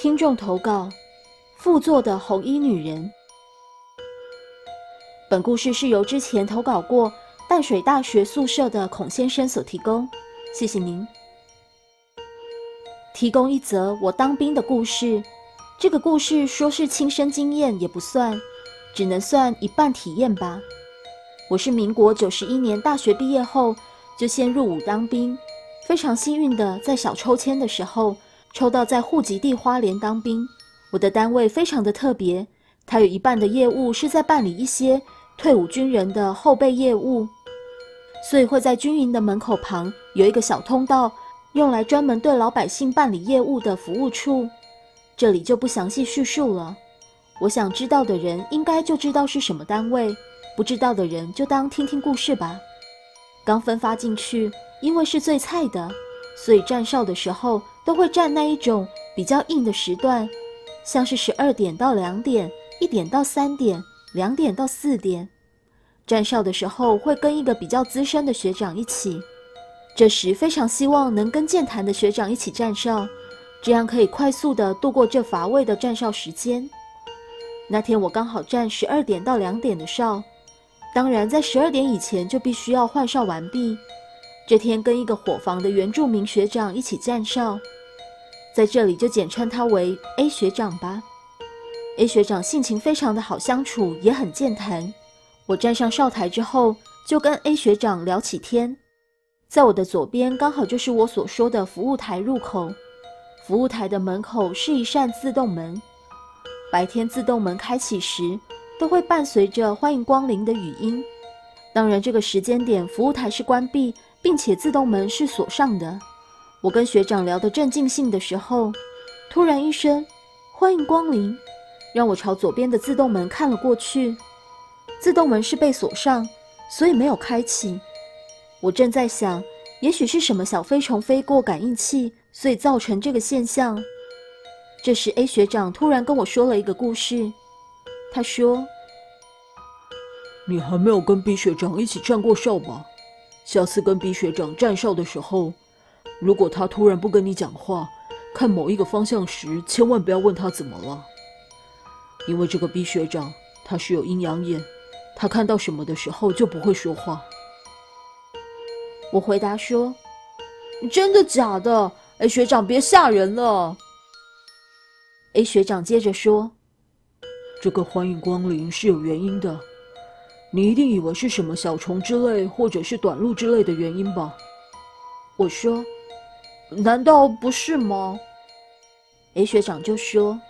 听众投稿：副座的红衣女人。本故事是由之前投稿过淡水大学宿舍的孔先生所提供，谢谢您。提供一则我当兵的故事。这个故事说是亲身经验也不算，只能算一半体验吧。我是民国九十一年大学毕业后就先入伍当兵，非常幸运的在小抽签的时候。抽到在户籍地花莲当兵，我的单位非常的特别，它有一半的业务是在办理一些退伍军人的后备业务，所以会在军营的门口旁有一个小通道，用来专门对老百姓办理业务的服务处。这里就不详细叙述了，我想知道的人应该就知道是什么单位，不知道的人就当听听故事吧。刚分发进去，因为是最菜的。所以站哨的时候都会站那一种比较硬的时段，像是十二点到两点、一点到三点、两点到四点。站哨的时候会跟一个比较资深的学长一起，这时非常希望能跟健谈的学长一起站哨，这样可以快速的度过这乏味的站哨时间。那天我刚好站十二点到两点的哨，当然在十二点以前就必须要换哨完毕。这天跟一个伙房的原住民学长一起站哨，在这里就简称他为 A 学长吧。A 学长性情非常的好相处，也很健谈。我站上哨台之后，就跟 A 学长聊起天。在我的左边刚好就是我所说的服务台入口，服务台的门口是一扇自动门。白天自动门开启时，都会伴随着欢迎光临的语音。当然，这个时间点服务台是关闭。并且自动门是锁上的。我跟学长聊得正尽兴的时候，突然一声“欢迎光临”，让我朝左边的自动门看了过去。自动门是被锁上，所以没有开启。我正在想，也许是什么小飞虫飞过感应器，所以造成这个现象。这时，A 学长突然跟我说了一个故事。他说：“你还没有跟 B 学长一起站过哨吧？”下次跟 B 学长站哨的时候，如果他突然不跟你讲话，看某一个方向时，千万不要问他怎么了，因为这个 B 学长他是有阴阳眼，他看到什么的时候就不会说话。我回答说：“真的假的？哎，学长别吓人了。”A 学长接着说：“这个欢迎光临是有原因的。”你一定以为是什么小虫之类，或者是短路之类的原因吧？我说，难道不是吗？A 学长就说，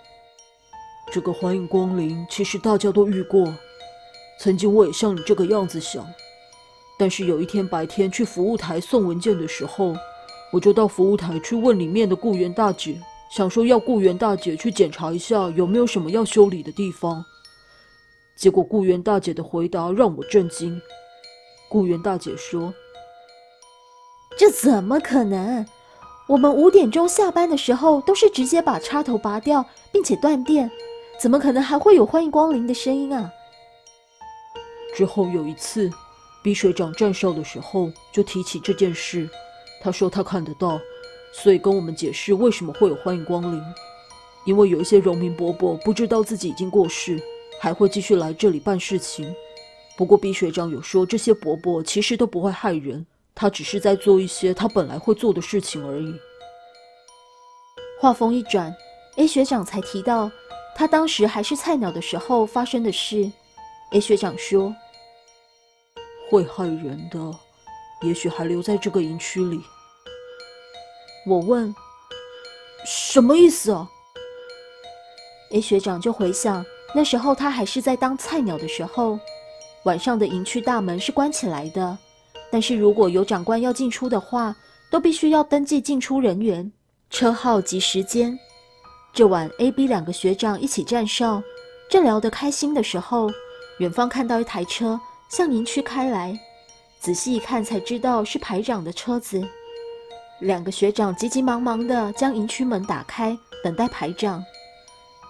这个欢迎光临，其实大家都遇过。曾经我也像你这个样子想，但是有一天白天去服务台送文件的时候，我就到服务台去问里面的雇员大姐，想说要雇员大姐去检查一下有没有什么要修理的地方。结果雇员大姐的回答让我震惊。雇员大姐说：“这怎么可能？我们五点钟下班的时候都是直接把插头拔掉，并且断电，怎么可能还会有欢迎光临的声音啊？”之后有一次比水长站哨的时候就提起这件事，他说他看得到，所以跟我们解释为什么会有欢迎光临，因为有一些农民伯伯不知道自己已经过世。还会继续来这里办事情，不过 B 学长有说，这些伯伯其实都不会害人，他只是在做一些他本来会做的事情而已。话锋一转，A 学长才提到他当时还是菜鸟的时候发生的事。A 学长说：“会害人的，也许还留在这个营区里。”我问：“什么意思啊？”A 学长就回想。那时候他还是在当菜鸟的时候，晚上的营区大门是关起来的，但是如果有长官要进出的话，都必须要登记进出人员、车号及时间。这晚 A、B 两个学长一起站哨，正聊得开心的时候，远方看到一台车向营区开来，仔细一看才知道是排长的车子。两个学长急急忙忙地将营区门打开，等待排长。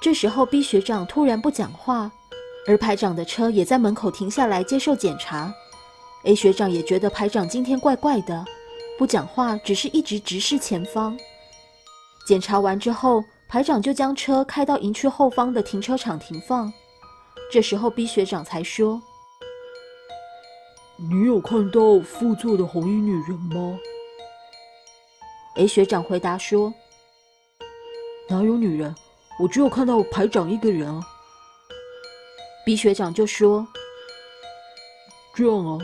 这时候，B 学长突然不讲话，而排长的车也在门口停下来接受检查。A 学长也觉得排长今天怪怪的，不讲话，只是一直直视前方。检查完之后，排长就将车开到营区后方的停车场停放。这时候 B 学长才说：“你有看到副座的红衣女人吗？”A 学长回答说：“哪有女人？我只有看到排长一个人啊。”B 学长就说：“这样啊，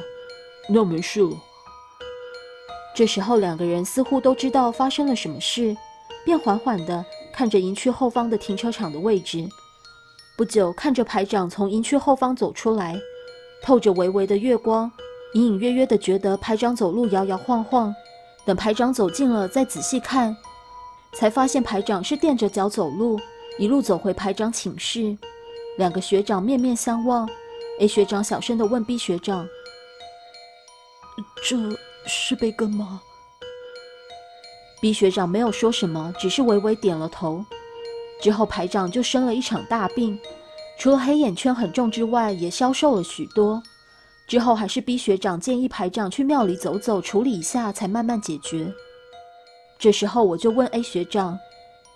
那没事了。”这时候两个人似乎都知道发生了什么事，便缓缓地看着营区后方的停车场的位置。不久，看着排长从营区后方走出来，透着微微的月光，隐隐约约的觉得排长走路摇摇晃晃。等排长走近了，再仔细看，才发现排长是垫着脚走路，一路走回排长寝室。两个学长面面相望，A 学长小声的问 B 学长：“这是贝根吗？”B 学长没有说什么，只是微微点了头。之后，排长就生了一场大病，除了黑眼圈很重之外，也消瘦了许多。之后还是 B 学长建议排长去庙里走走，处理一下，才慢慢解决。这时候我就问 A 学长：“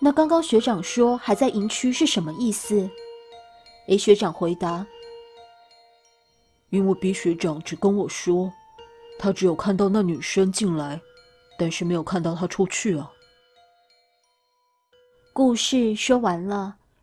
那刚刚学长说还在营区是什么意思？”A 学长回答：“因为 B 学长只跟我说，他只有看到那女生进来，但是没有看到她出去啊。”故事说完了。